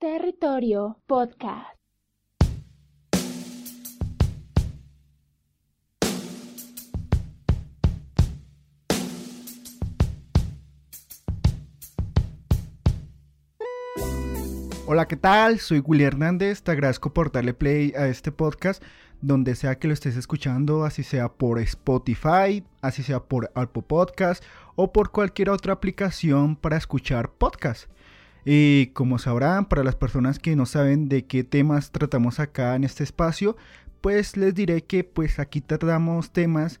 Territorio Podcast. Hola, ¿qué tal? Soy Willy Hernández, te agradezco por darle play a este podcast, donde sea que lo estés escuchando, así sea por Spotify, así sea por Apple Podcast o por cualquier otra aplicación para escuchar podcast. Y como sabrán, para las personas que no saben de qué temas tratamos acá en este espacio, pues les diré que pues aquí tratamos temas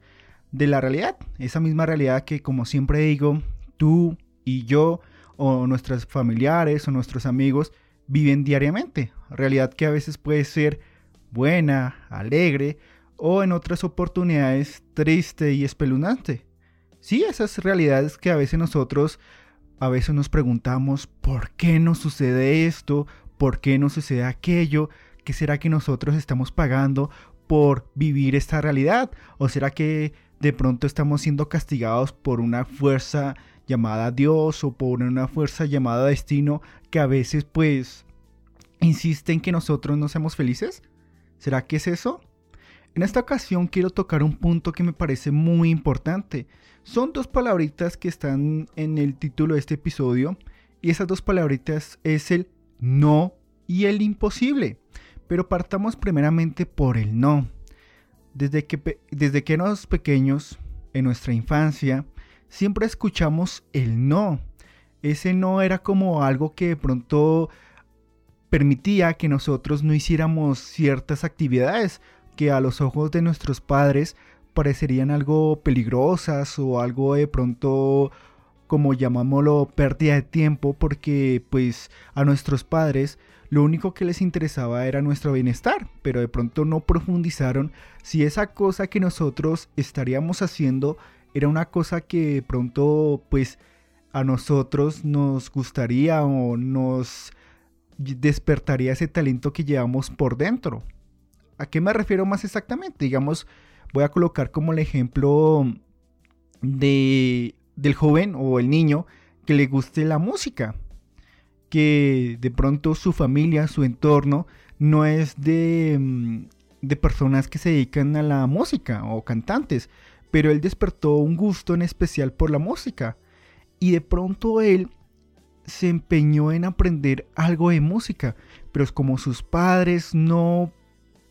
de la realidad, esa misma realidad que como siempre digo, tú y yo o nuestros familiares o nuestros amigos viven diariamente. Realidad que a veces puede ser buena, alegre o en otras oportunidades triste y espeluznante. Sí, esas realidades que a veces nosotros a veces nos preguntamos por qué nos sucede esto, por qué nos sucede aquello, qué será que nosotros estamos pagando por vivir esta realidad o será que de pronto estamos siendo castigados por una fuerza llamada Dios o por una fuerza llamada destino que a veces pues insiste en que nosotros no seamos felices? ¿Será que es eso? En esta ocasión quiero tocar un punto que me parece muy importante. Son dos palabritas que están en el título de este episodio y esas dos palabritas es el no y el imposible. Pero partamos primeramente por el no. Desde que, desde que éramos pequeños, en nuestra infancia, siempre escuchamos el no. Ese no era como algo que de pronto permitía que nosotros no hiciéramos ciertas actividades que a los ojos de nuestros padres parecerían algo peligrosas o algo de pronto como llamámoslo pérdida de tiempo porque pues a nuestros padres lo único que les interesaba era nuestro bienestar, pero de pronto no profundizaron si esa cosa que nosotros estaríamos haciendo era una cosa que de pronto pues a nosotros nos gustaría o nos despertaría ese talento que llevamos por dentro. ¿A qué me refiero más exactamente? Digamos, voy a colocar como el ejemplo de, del joven o el niño que le guste la música. Que de pronto su familia, su entorno, no es de, mm, de personas que se dedican a la música o cantantes, pero él despertó un gusto en especial por la música. Y de pronto él se empeñó en aprender algo de música, pero es como sus padres no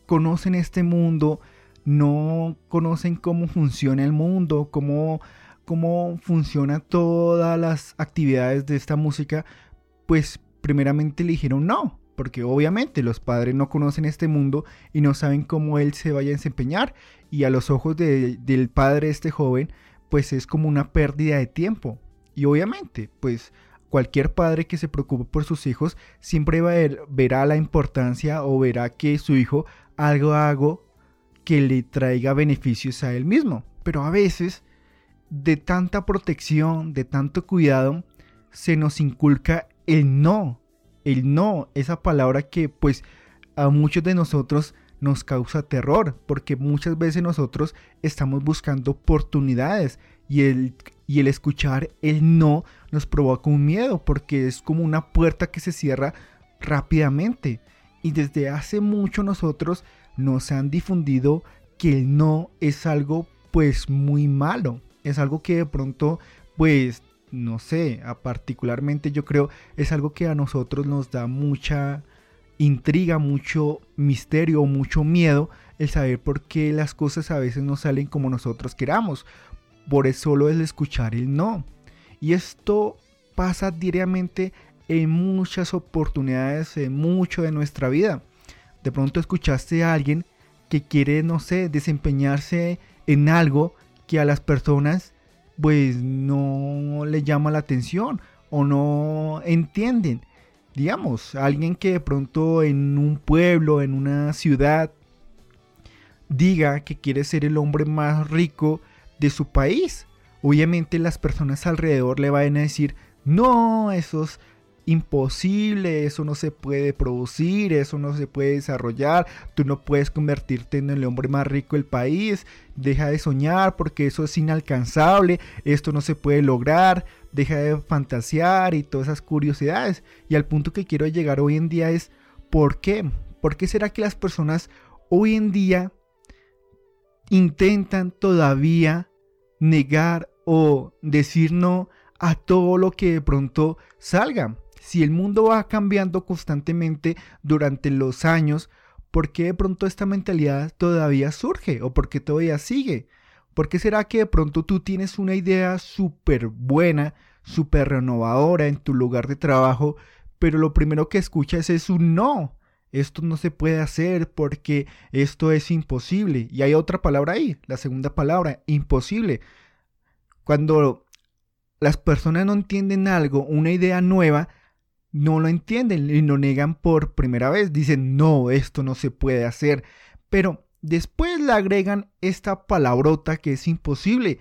conocen este mundo, no conocen cómo funciona el mundo, cómo, cómo funciona todas las actividades de esta música, pues primeramente le dijeron no, porque obviamente los padres no conocen este mundo y no saben cómo él se vaya a desempeñar y a los ojos del padre de este joven pues es como una pérdida de tiempo. Y obviamente pues cualquier padre que se preocupe por sus hijos siempre verá la importancia o verá que su hijo algo hago que le traiga beneficios a él mismo. Pero a veces, de tanta protección, de tanto cuidado, se nos inculca el no. El no, esa palabra que pues a muchos de nosotros nos causa terror, porque muchas veces nosotros estamos buscando oportunidades y el, y el escuchar el no nos provoca un miedo, porque es como una puerta que se cierra rápidamente. Y desde hace mucho nosotros nos han difundido que el no es algo pues muy malo, es algo que de pronto pues no sé, particularmente yo creo es algo que a nosotros nos da mucha intriga, mucho misterio, mucho miedo el saber por qué las cosas a veces no salen como nosotros queramos. Por eso solo el escuchar el no. Y esto pasa diariamente en muchas oportunidades, en mucho de nuestra vida. De pronto escuchaste a alguien que quiere, no sé, desempeñarse en algo que a las personas pues no le llama la atención o no entienden digamos, alguien que de pronto en un pueblo, en una ciudad, diga que quiere ser el hombre más rico de su país. Obviamente las personas alrededor le van a decir, no, eso es imposible, eso no se puede producir, eso no se puede desarrollar, tú no puedes convertirte en el hombre más rico del país, deja de soñar porque eso es inalcanzable, esto no se puede lograr, deja de fantasear y todas esas curiosidades. Y al punto que quiero llegar hoy en día es, ¿por qué? ¿Por qué será que las personas hoy en día intentan todavía negar o decir no a todo lo que de pronto salga? Si el mundo va cambiando constantemente durante los años, ¿por qué de pronto esta mentalidad todavía surge o por qué todavía sigue? ¿Por qué será que de pronto tú tienes una idea súper buena, súper renovadora en tu lugar de trabajo, pero lo primero que escuchas es un no? Esto no se puede hacer porque esto es imposible. Y hay otra palabra ahí, la segunda palabra, imposible. Cuando las personas no entienden algo, una idea nueva, no lo entienden y lo negan por primera vez. Dicen, no, esto no se puede hacer. Pero Después le agregan esta palabrota que es imposible.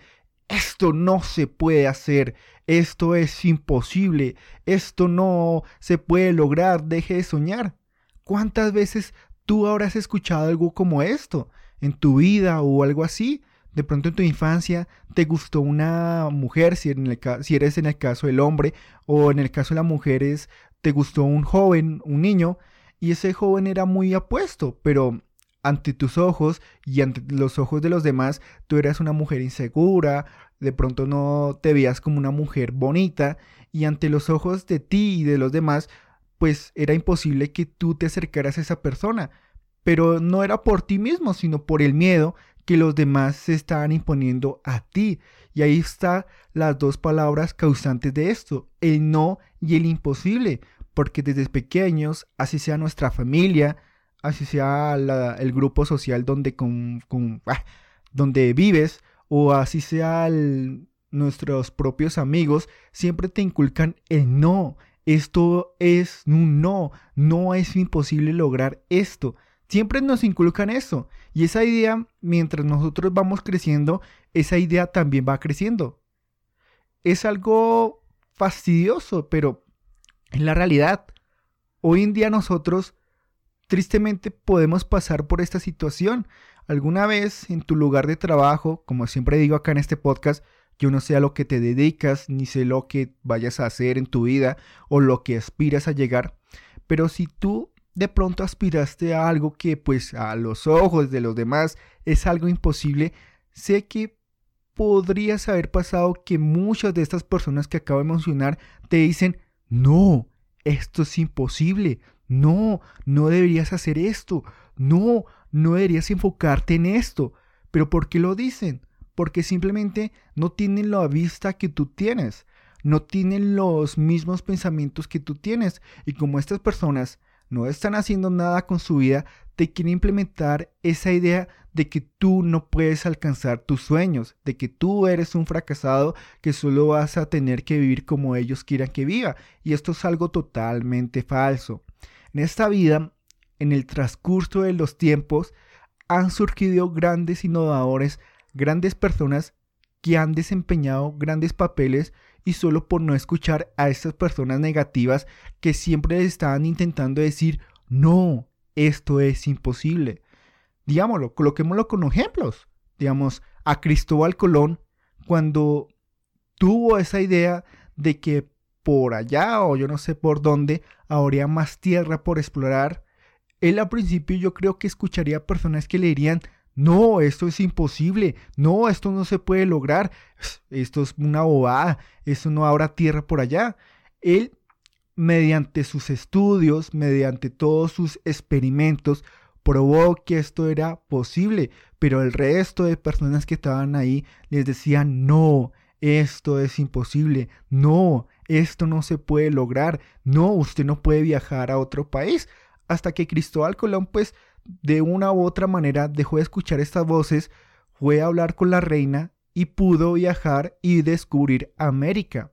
Esto no se puede hacer, esto es imposible, esto no se puede lograr, deje de soñar. ¿Cuántas veces tú habrás escuchado algo como esto en tu vida o algo así? De pronto en tu infancia te gustó una mujer, si, eres en el caso del hombre, o en el caso de las mujeres te gustó un joven, un niño, y ese joven era muy apuesto, pero ante tus ojos y ante los ojos de los demás, tú eras una mujer insegura, de pronto no te veías como una mujer bonita y ante los ojos de ti y de los demás, pues era imposible que tú te acercaras a esa persona. Pero no era por ti mismo, sino por el miedo que los demás se estaban imponiendo a ti. Y ahí están las dos palabras causantes de esto, el no y el imposible. Porque desde pequeños, así sea nuestra familia, así sea el grupo social donde, ah, donde vives o así sea nuestros propios amigos, siempre te inculcan el no. Esto es un no, no es imposible lograr esto. Siempre nos inculcan eso. Y esa idea, mientras nosotros vamos creciendo, esa idea también va creciendo. Es algo fastidioso, pero es la realidad. Hoy en día nosotros Tristemente podemos pasar por esta situación. Alguna vez en tu lugar de trabajo, como siempre digo acá en este podcast, yo no sé a lo que te dedicas, ni sé lo que vayas a hacer en tu vida o lo que aspiras a llegar, pero si tú de pronto aspiraste a algo que pues a los ojos de los demás es algo imposible, sé que podrías haber pasado que muchas de estas personas que acabo de mencionar te dicen, no, esto es imposible, no, no deberías hacer esto. No, no deberías enfocarte en esto. Pero ¿por qué lo dicen? Porque simplemente no tienen la vista que tú tienes. No tienen los mismos pensamientos que tú tienes. Y como estas personas no están haciendo nada con su vida, te quieren implementar esa idea de que tú no puedes alcanzar tus sueños, de que tú eres un fracasado que solo vas a tener que vivir como ellos quieran que viva. Y esto es algo totalmente falso. En esta vida, en el transcurso de los tiempos, han surgido grandes innovadores, grandes personas que han desempeñado grandes papeles y solo por no escuchar a estas personas negativas que siempre estaban intentando decir, no, esto es imposible. Digámoslo, coloquémoslo con ejemplos. Digamos, a Cristóbal Colón, cuando tuvo esa idea de que por allá o yo no sé por dónde habría más tierra por explorar. Él al principio yo creo que escucharía personas que le dirían, no, esto es imposible, no, esto no se puede lograr, esto es una bobada, esto no habrá tierra por allá. Él, mediante sus estudios, mediante todos sus experimentos, probó que esto era posible, pero el resto de personas que estaban ahí les decían, no, esto es imposible, no, esto no se puede lograr, no, usted no puede viajar a otro país. Hasta que Cristóbal Colón, pues, de una u otra manera dejó de escuchar estas voces, fue a hablar con la reina y pudo viajar y descubrir América.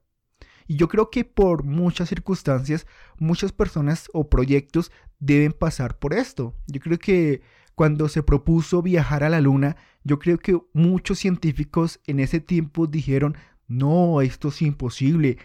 Y yo creo que por muchas circunstancias, muchas personas o proyectos deben pasar por esto. Yo creo que cuando se propuso viajar a la luna, yo creo que muchos científicos en ese tiempo dijeron, no, esto es imposible,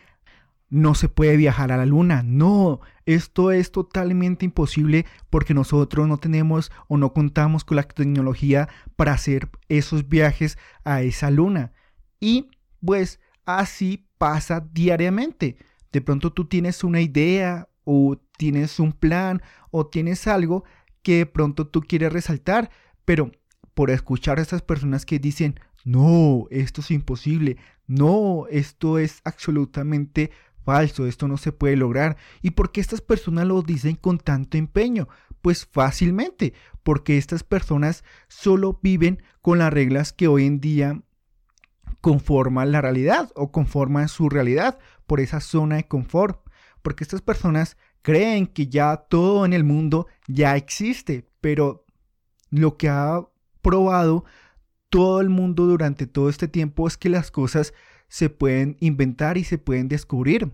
no se puede viajar a la luna. No, esto es totalmente imposible porque nosotros no tenemos o no contamos con la tecnología para hacer esos viajes a esa luna. Y pues así pasa diariamente. De pronto tú tienes una idea o tienes un plan o tienes algo que de pronto tú quieres resaltar, pero por escuchar a estas personas que dicen, no, esto es imposible, no, esto es absolutamente falso, esto no se puede lograr. ¿Y por qué estas personas lo dicen con tanto empeño? Pues fácilmente, porque estas personas solo viven con las reglas que hoy en día conforman la realidad o conforman su realidad por esa zona de confort. Porque estas personas creen que ya todo en el mundo ya existe, pero lo que ha probado todo el mundo durante todo este tiempo es que las cosas se pueden inventar y se pueden descubrir.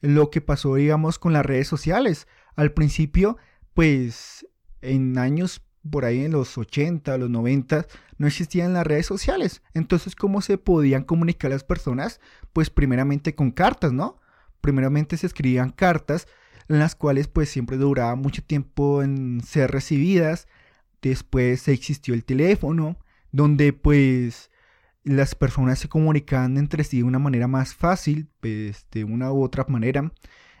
Lo que pasó, digamos, con las redes sociales. Al principio, pues, en años por ahí en los 80, los 90, no existían las redes sociales. Entonces, ¿cómo se podían comunicar las personas? Pues primeramente con cartas, ¿no? Primeramente se escribían cartas, en las cuales pues siempre duraba mucho tiempo en ser recibidas. Después existió el teléfono, donde pues las personas se comunicaban entre sí de una manera más fácil, pues de una u otra manera.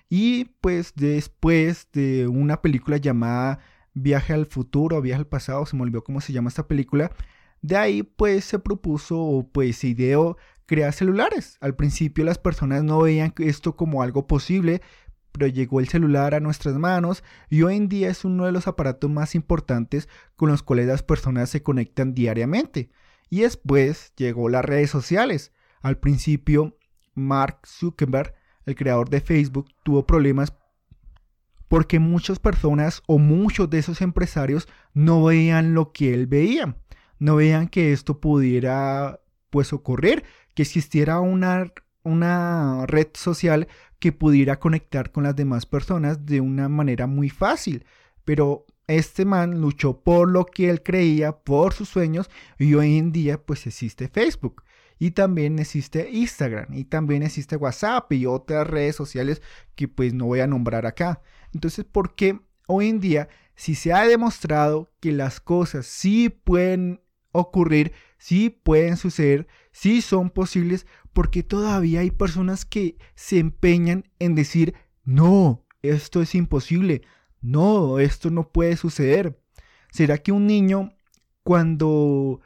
Y pues después de una película llamada Viaje al futuro, Viaje al pasado, se me olvidó cómo se llama esta película. De ahí pues se propuso pues se ideó crear celulares. Al principio las personas no veían esto como algo posible, pero llegó el celular a nuestras manos y hoy en día es uno de los aparatos más importantes con los cuales las personas se conectan diariamente. Y después llegó las redes sociales. Al principio, Mark Zuckerberg, el creador de Facebook, tuvo problemas porque muchas personas o muchos de esos empresarios no veían lo que él veía. No veían que esto pudiera pues ocurrir, que existiera una, una red social que pudiera conectar con las demás personas de una manera muy fácil. Pero este man luchó por lo que él creía, por sus sueños, y hoy en día pues existe Facebook. Y también existe Instagram, y también existe WhatsApp y otras redes sociales que pues no voy a nombrar acá. Entonces, ¿por qué hoy en día, si se ha demostrado que las cosas sí pueden ocurrir, sí pueden suceder, sí son posibles, porque todavía hay personas que se empeñan en decir, no, esto es imposible, no, esto no puede suceder. ¿Será que un niño cuando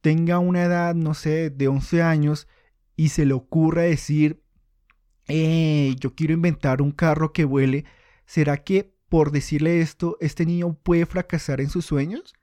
tenga una edad, no sé, de 11 años y se le ocurra decir, eh, yo quiero inventar un carro que vuele, ¿será que por decirle esto, este niño puede fracasar en sus sueños?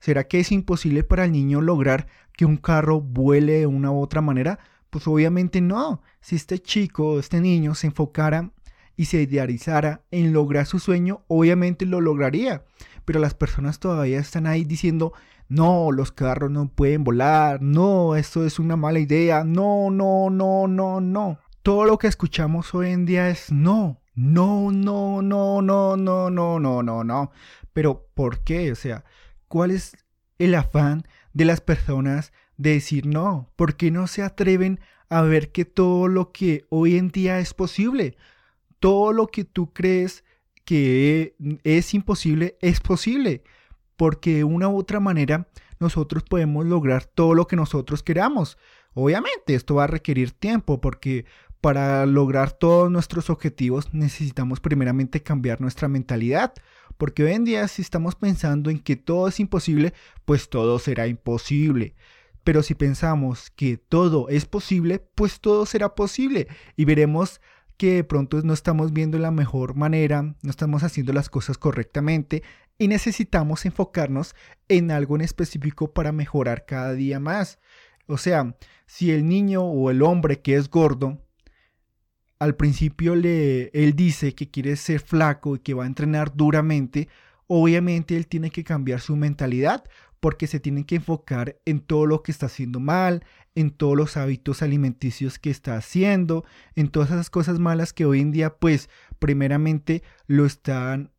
¿Será que es imposible para el niño lograr que un carro vuele de una u otra manera? Pues obviamente no. Si este chico, este niño se enfocara y se idealizara en lograr su sueño, obviamente lo lograría. Pero las personas todavía están ahí diciendo, no, los carros no pueden volar, no, esto es una mala idea, no, no, no, no, no. Todo lo que escuchamos hoy en día es no, no, no, no, no, no, no, no, no, no. Pero ¿por qué? O sea, ¿cuál es el afán de las personas de decir no? ¿Por qué no se atreven a ver que todo lo que hoy en día es posible? Todo lo que tú crees que es imposible es posible, porque de una u otra manera nosotros podemos lograr todo lo que nosotros queramos. Obviamente esto va a requerir tiempo porque para lograr todos nuestros objetivos necesitamos primeramente cambiar nuestra mentalidad, porque hoy en día si estamos pensando en que todo es imposible, pues todo será imposible. Pero si pensamos que todo es posible, pues todo será posible y veremos que de pronto no estamos viendo la mejor manera, no estamos haciendo las cosas correctamente y necesitamos enfocarnos en algo en específico para mejorar cada día más. O sea, si el niño o el hombre que es gordo, al principio le, él dice que quiere ser flaco y que va a entrenar duramente, obviamente él tiene que cambiar su mentalidad porque se tiene que enfocar en todo lo que está haciendo mal, en todos los hábitos alimenticios que está haciendo, en todas esas cosas malas que hoy en día pues primeramente lo están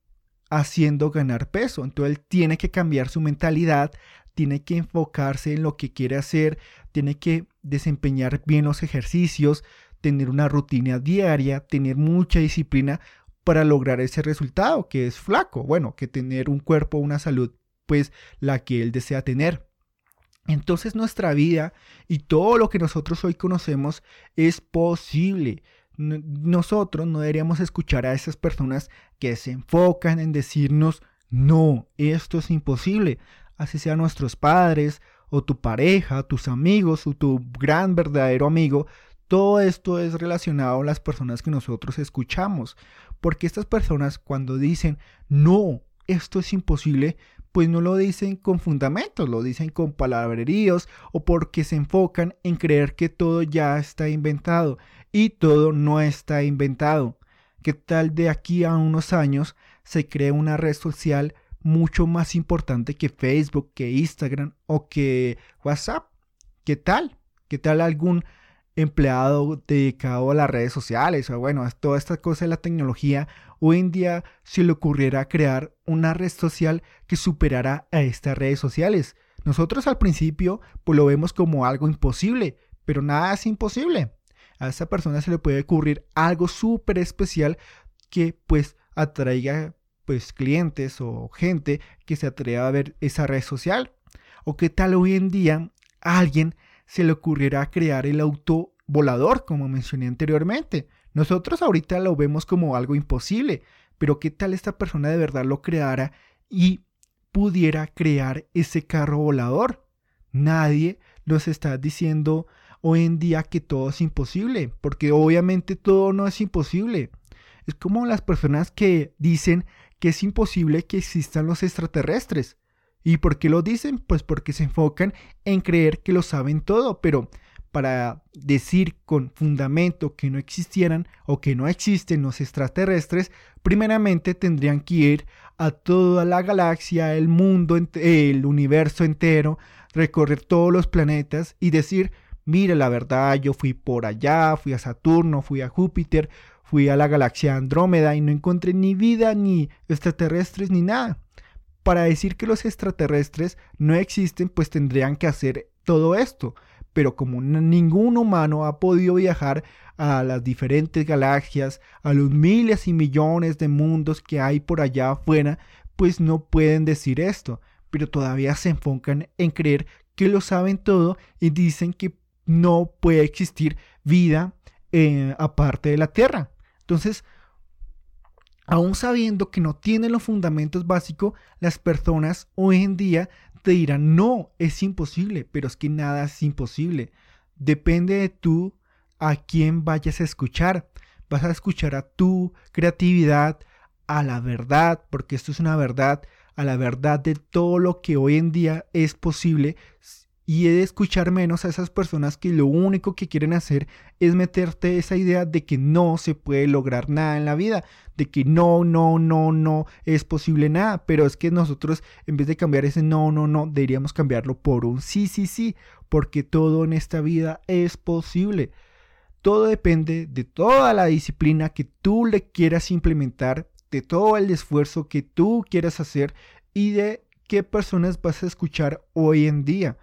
haciendo ganar peso. Entonces él tiene que cambiar su mentalidad, tiene que enfocarse en lo que quiere hacer, tiene que desempeñar bien los ejercicios, tener una rutina diaria, tener mucha disciplina para lograr ese resultado, que es flaco, bueno, que tener un cuerpo, una salud, pues la que él desea tener. Entonces nuestra vida y todo lo que nosotros hoy conocemos es posible. Nosotros no deberíamos escuchar a esas personas que se enfocan en decirnos, no, esto es imposible. Así sean nuestros padres, o tu pareja, tus amigos, o tu gran verdadero amigo, todo esto es relacionado a las personas que nosotros escuchamos. Porque estas personas cuando dicen, no, esto es imposible, pues no lo dicen con fundamentos, lo dicen con palabreríos o porque se enfocan en creer que todo ya está inventado y todo no está inventado. ¿Qué tal de aquí a unos años se cree una red social mucho más importante que Facebook, que Instagram o que WhatsApp? ¿Qué tal? ¿Qué tal algún empleado dedicado a las redes sociales o bueno, toda esta cosa de la tecnología hoy en día se le ocurriera crear una red social que superara a estas redes sociales. Nosotros al principio pues lo vemos como algo imposible, pero nada es imposible. A esa persona se le puede ocurrir algo súper especial que pues atraiga pues clientes o gente que se atreva a ver esa red social. O qué tal hoy en día a alguien se le ocurriera crear el auto volador, como mencioné anteriormente. Nosotros ahorita lo vemos como algo imposible, pero ¿qué tal esta persona de verdad lo creara y pudiera crear ese carro volador? Nadie nos está diciendo hoy en día que todo es imposible, porque obviamente todo no es imposible. Es como las personas que dicen que es imposible que existan los extraterrestres. ¿Y por qué lo dicen? Pues porque se enfocan en creer que lo saben todo, pero para decir con fundamento que no existieran o que no existen los extraterrestres, primeramente tendrían que ir a toda la galaxia, el mundo, el universo entero, recorrer todos los planetas y decir, mire la verdad, yo fui por allá, fui a Saturno, fui a Júpiter, fui a la galaxia Andrómeda y no encontré ni vida, ni extraterrestres, ni nada. Para decir que los extraterrestres no existen, pues tendrían que hacer todo esto pero como ningún humano ha podido viajar a las diferentes galaxias, a los miles y millones de mundos que hay por allá afuera, pues no pueden decir esto, pero todavía se enfocan en creer que lo saben todo y dicen que no puede existir vida eh, aparte de la Tierra. Entonces, aún sabiendo que no tienen los fundamentos básicos, las personas hoy en día te dirán, no, es imposible, pero es que nada es imposible. Depende de tú a quién vayas a escuchar. Vas a escuchar a tu creatividad, a la verdad, porque esto es una verdad, a la verdad de todo lo que hoy en día es posible y de escuchar menos a esas personas que lo único que quieren hacer es meterte esa idea de que no se puede lograr nada en la vida, de que no, no, no, no es posible nada, pero es que nosotros en vez de cambiar ese no, no, no, deberíamos cambiarlo por un sí, sí, sí, porque todo en esta vida es posible. Todo depende de toda la disciplina que tú le quieras implementar, de todo el esfuerzo que tú quieras hacer y de qué personas vas a escuchar hoy en día.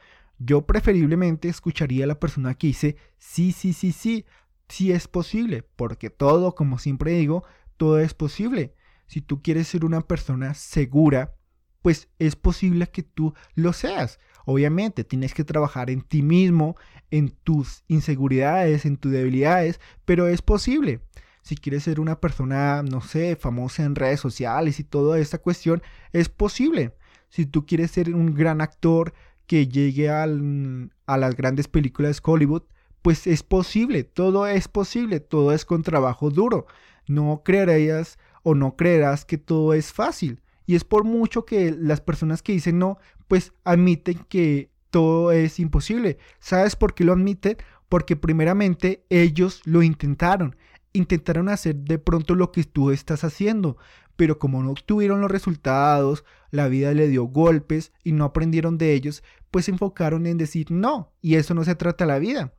Yo preferiblemente escucharía a la persona que dice, sí, sí, sí, sí, sí es posible, porque todo, como siempre digo, todo es posible. Si tú quieres ser una persona segura, pues es posible que tú lo seas. Obviamente tienes que trabajar en ti mismo, en tus inseguridades, en tus debilidades, pero es posible. Si quieres ser una persona, no sé, famosa en redes sociales y toda esta cuestión, es posible. Si tú quieres ser un gran actor, que llegue a las grandes películas de Hollywood, pues es posible, todo es posible, todo es con trabajo duro. No creerías o no creerás que todo es fácil. Y es por mucho que las personas que dicen no, pues admiten que todo es imposible. ¿Sabes por qué lo admiten? Porque primeramente ellos lo intentaron. Intentaron hacer de pronto lo que tú estás haciendo pero como no obtuvieron los resultados, la vida le dio golpes y no aprendieron de ellos, pues se enfocaron en decir no, y eso no se trata la vida.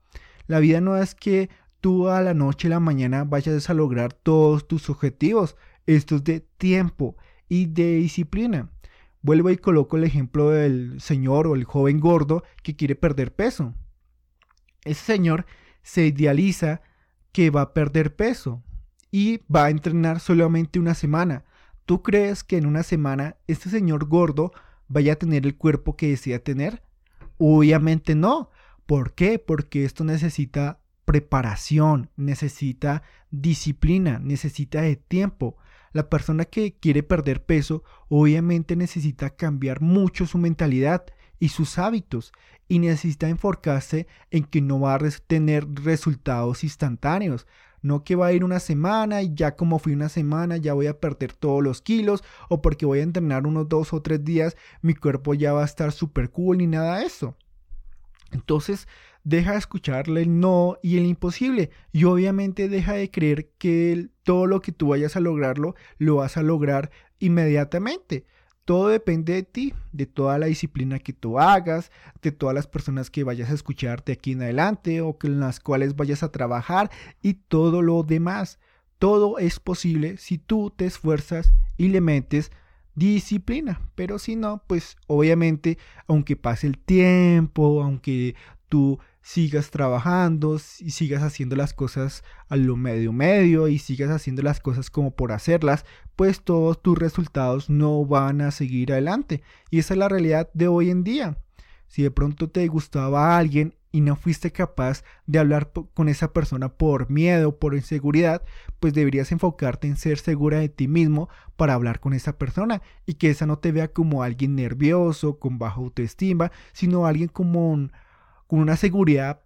La vida no es que tú a la noche y la mañana vayas a lograr todos tus objetivos, esto es de tiempo y de disciplina. Vuelvo y coloco el ejemplo del señor o el joven gordo que quiere perder peso. Ese señor se idealiza que va a perder peso y va a entrenar solamente una semana. ¿Tú crees que en una semana este señor gordo vaya a tener el cuerpo que desea tener? Obviamente no. ¿Por qué? Porque esto necesita preparación, necesita disciplina, necesita de tiempo. La persona que quiere perder peso obviamente necesita cambiar mucho su mentalidad y sus hábitos y necesita enfocarse en que no va a tener resultados instantáneos. No que va a ir una semana y ya como fui una semana ya voy a perder todos los kilos o porque voy a entrenar unos dos o tres días mi cuerpo ya va a estar súper cool ni nada de eso. Entonces deja de escucharle el no y el imposible y obviamente deja de creer que todo lo que tú vayas a lograrlo lo vas a lograr inmediatamente. Todo depende de ti, de toda la disciplina que tú hagas, de todas las personas que vayas a escucharte aquí en adelante o con las cuales vayas a trabajar y todo lo demás. Todo es posible si tú te esfuerzas y le metes disciplina. Pero si no, pues obviamente, aunque pase el tiempo, aunque tú sigas trabajando y sigas haciendo las cosas a lo medio medio y sigas haciendo las cosas como por hacerlas, pues todos tus resultados no van a seguir adelante. Y esa es la realidad de hoy en día. Si de pronto te gustaba a alguien y no fuiste capaz de hablar con esa persona por miedo, por inseguridad, pues deberías enfocarte en ser segura de ti mismo para hablar con esa persona y que esa no te vea como alguien nervioso, con baja autoestima, sino alguien como un con una seguridad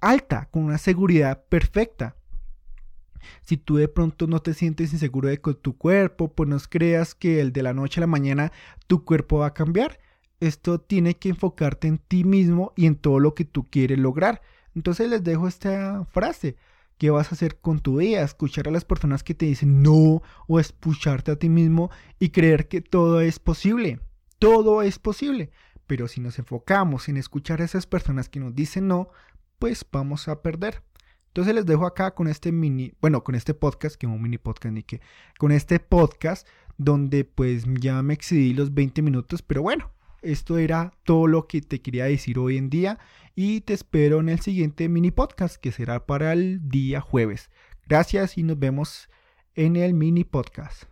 alta, con una seguridad perfecta. Si tú de pronto no te sientes inseguro de tu cuerpo, pues no creas que el de la noche a la mañana tu cuerpo va a cambiar. Esto tiene que enfocarte en ti mismo y en todo lo que tú quieres lograr. Entonces les dejo esta frase. ¿Qué vas a hacer con tu vida? Escuchar a las personas que te dicen no o escucharte a ti mismo y creer que todo es posible. Todo es posible. Pero si nos enfocamos en escuchar a esas personas que nos dicen no, pues vamos a perder. Entonces les dejo acá con este mini, bueno, con este podcast, que es un mini podcast ni que, con este podcast donde pues ya me excedí los 20 minutos, pero bueno, esto era todo lo que te quería decir hoy en día y te espero en el siguiente mini podcast que será para el día jueves. Gracias y nos vemos en el mini podcast.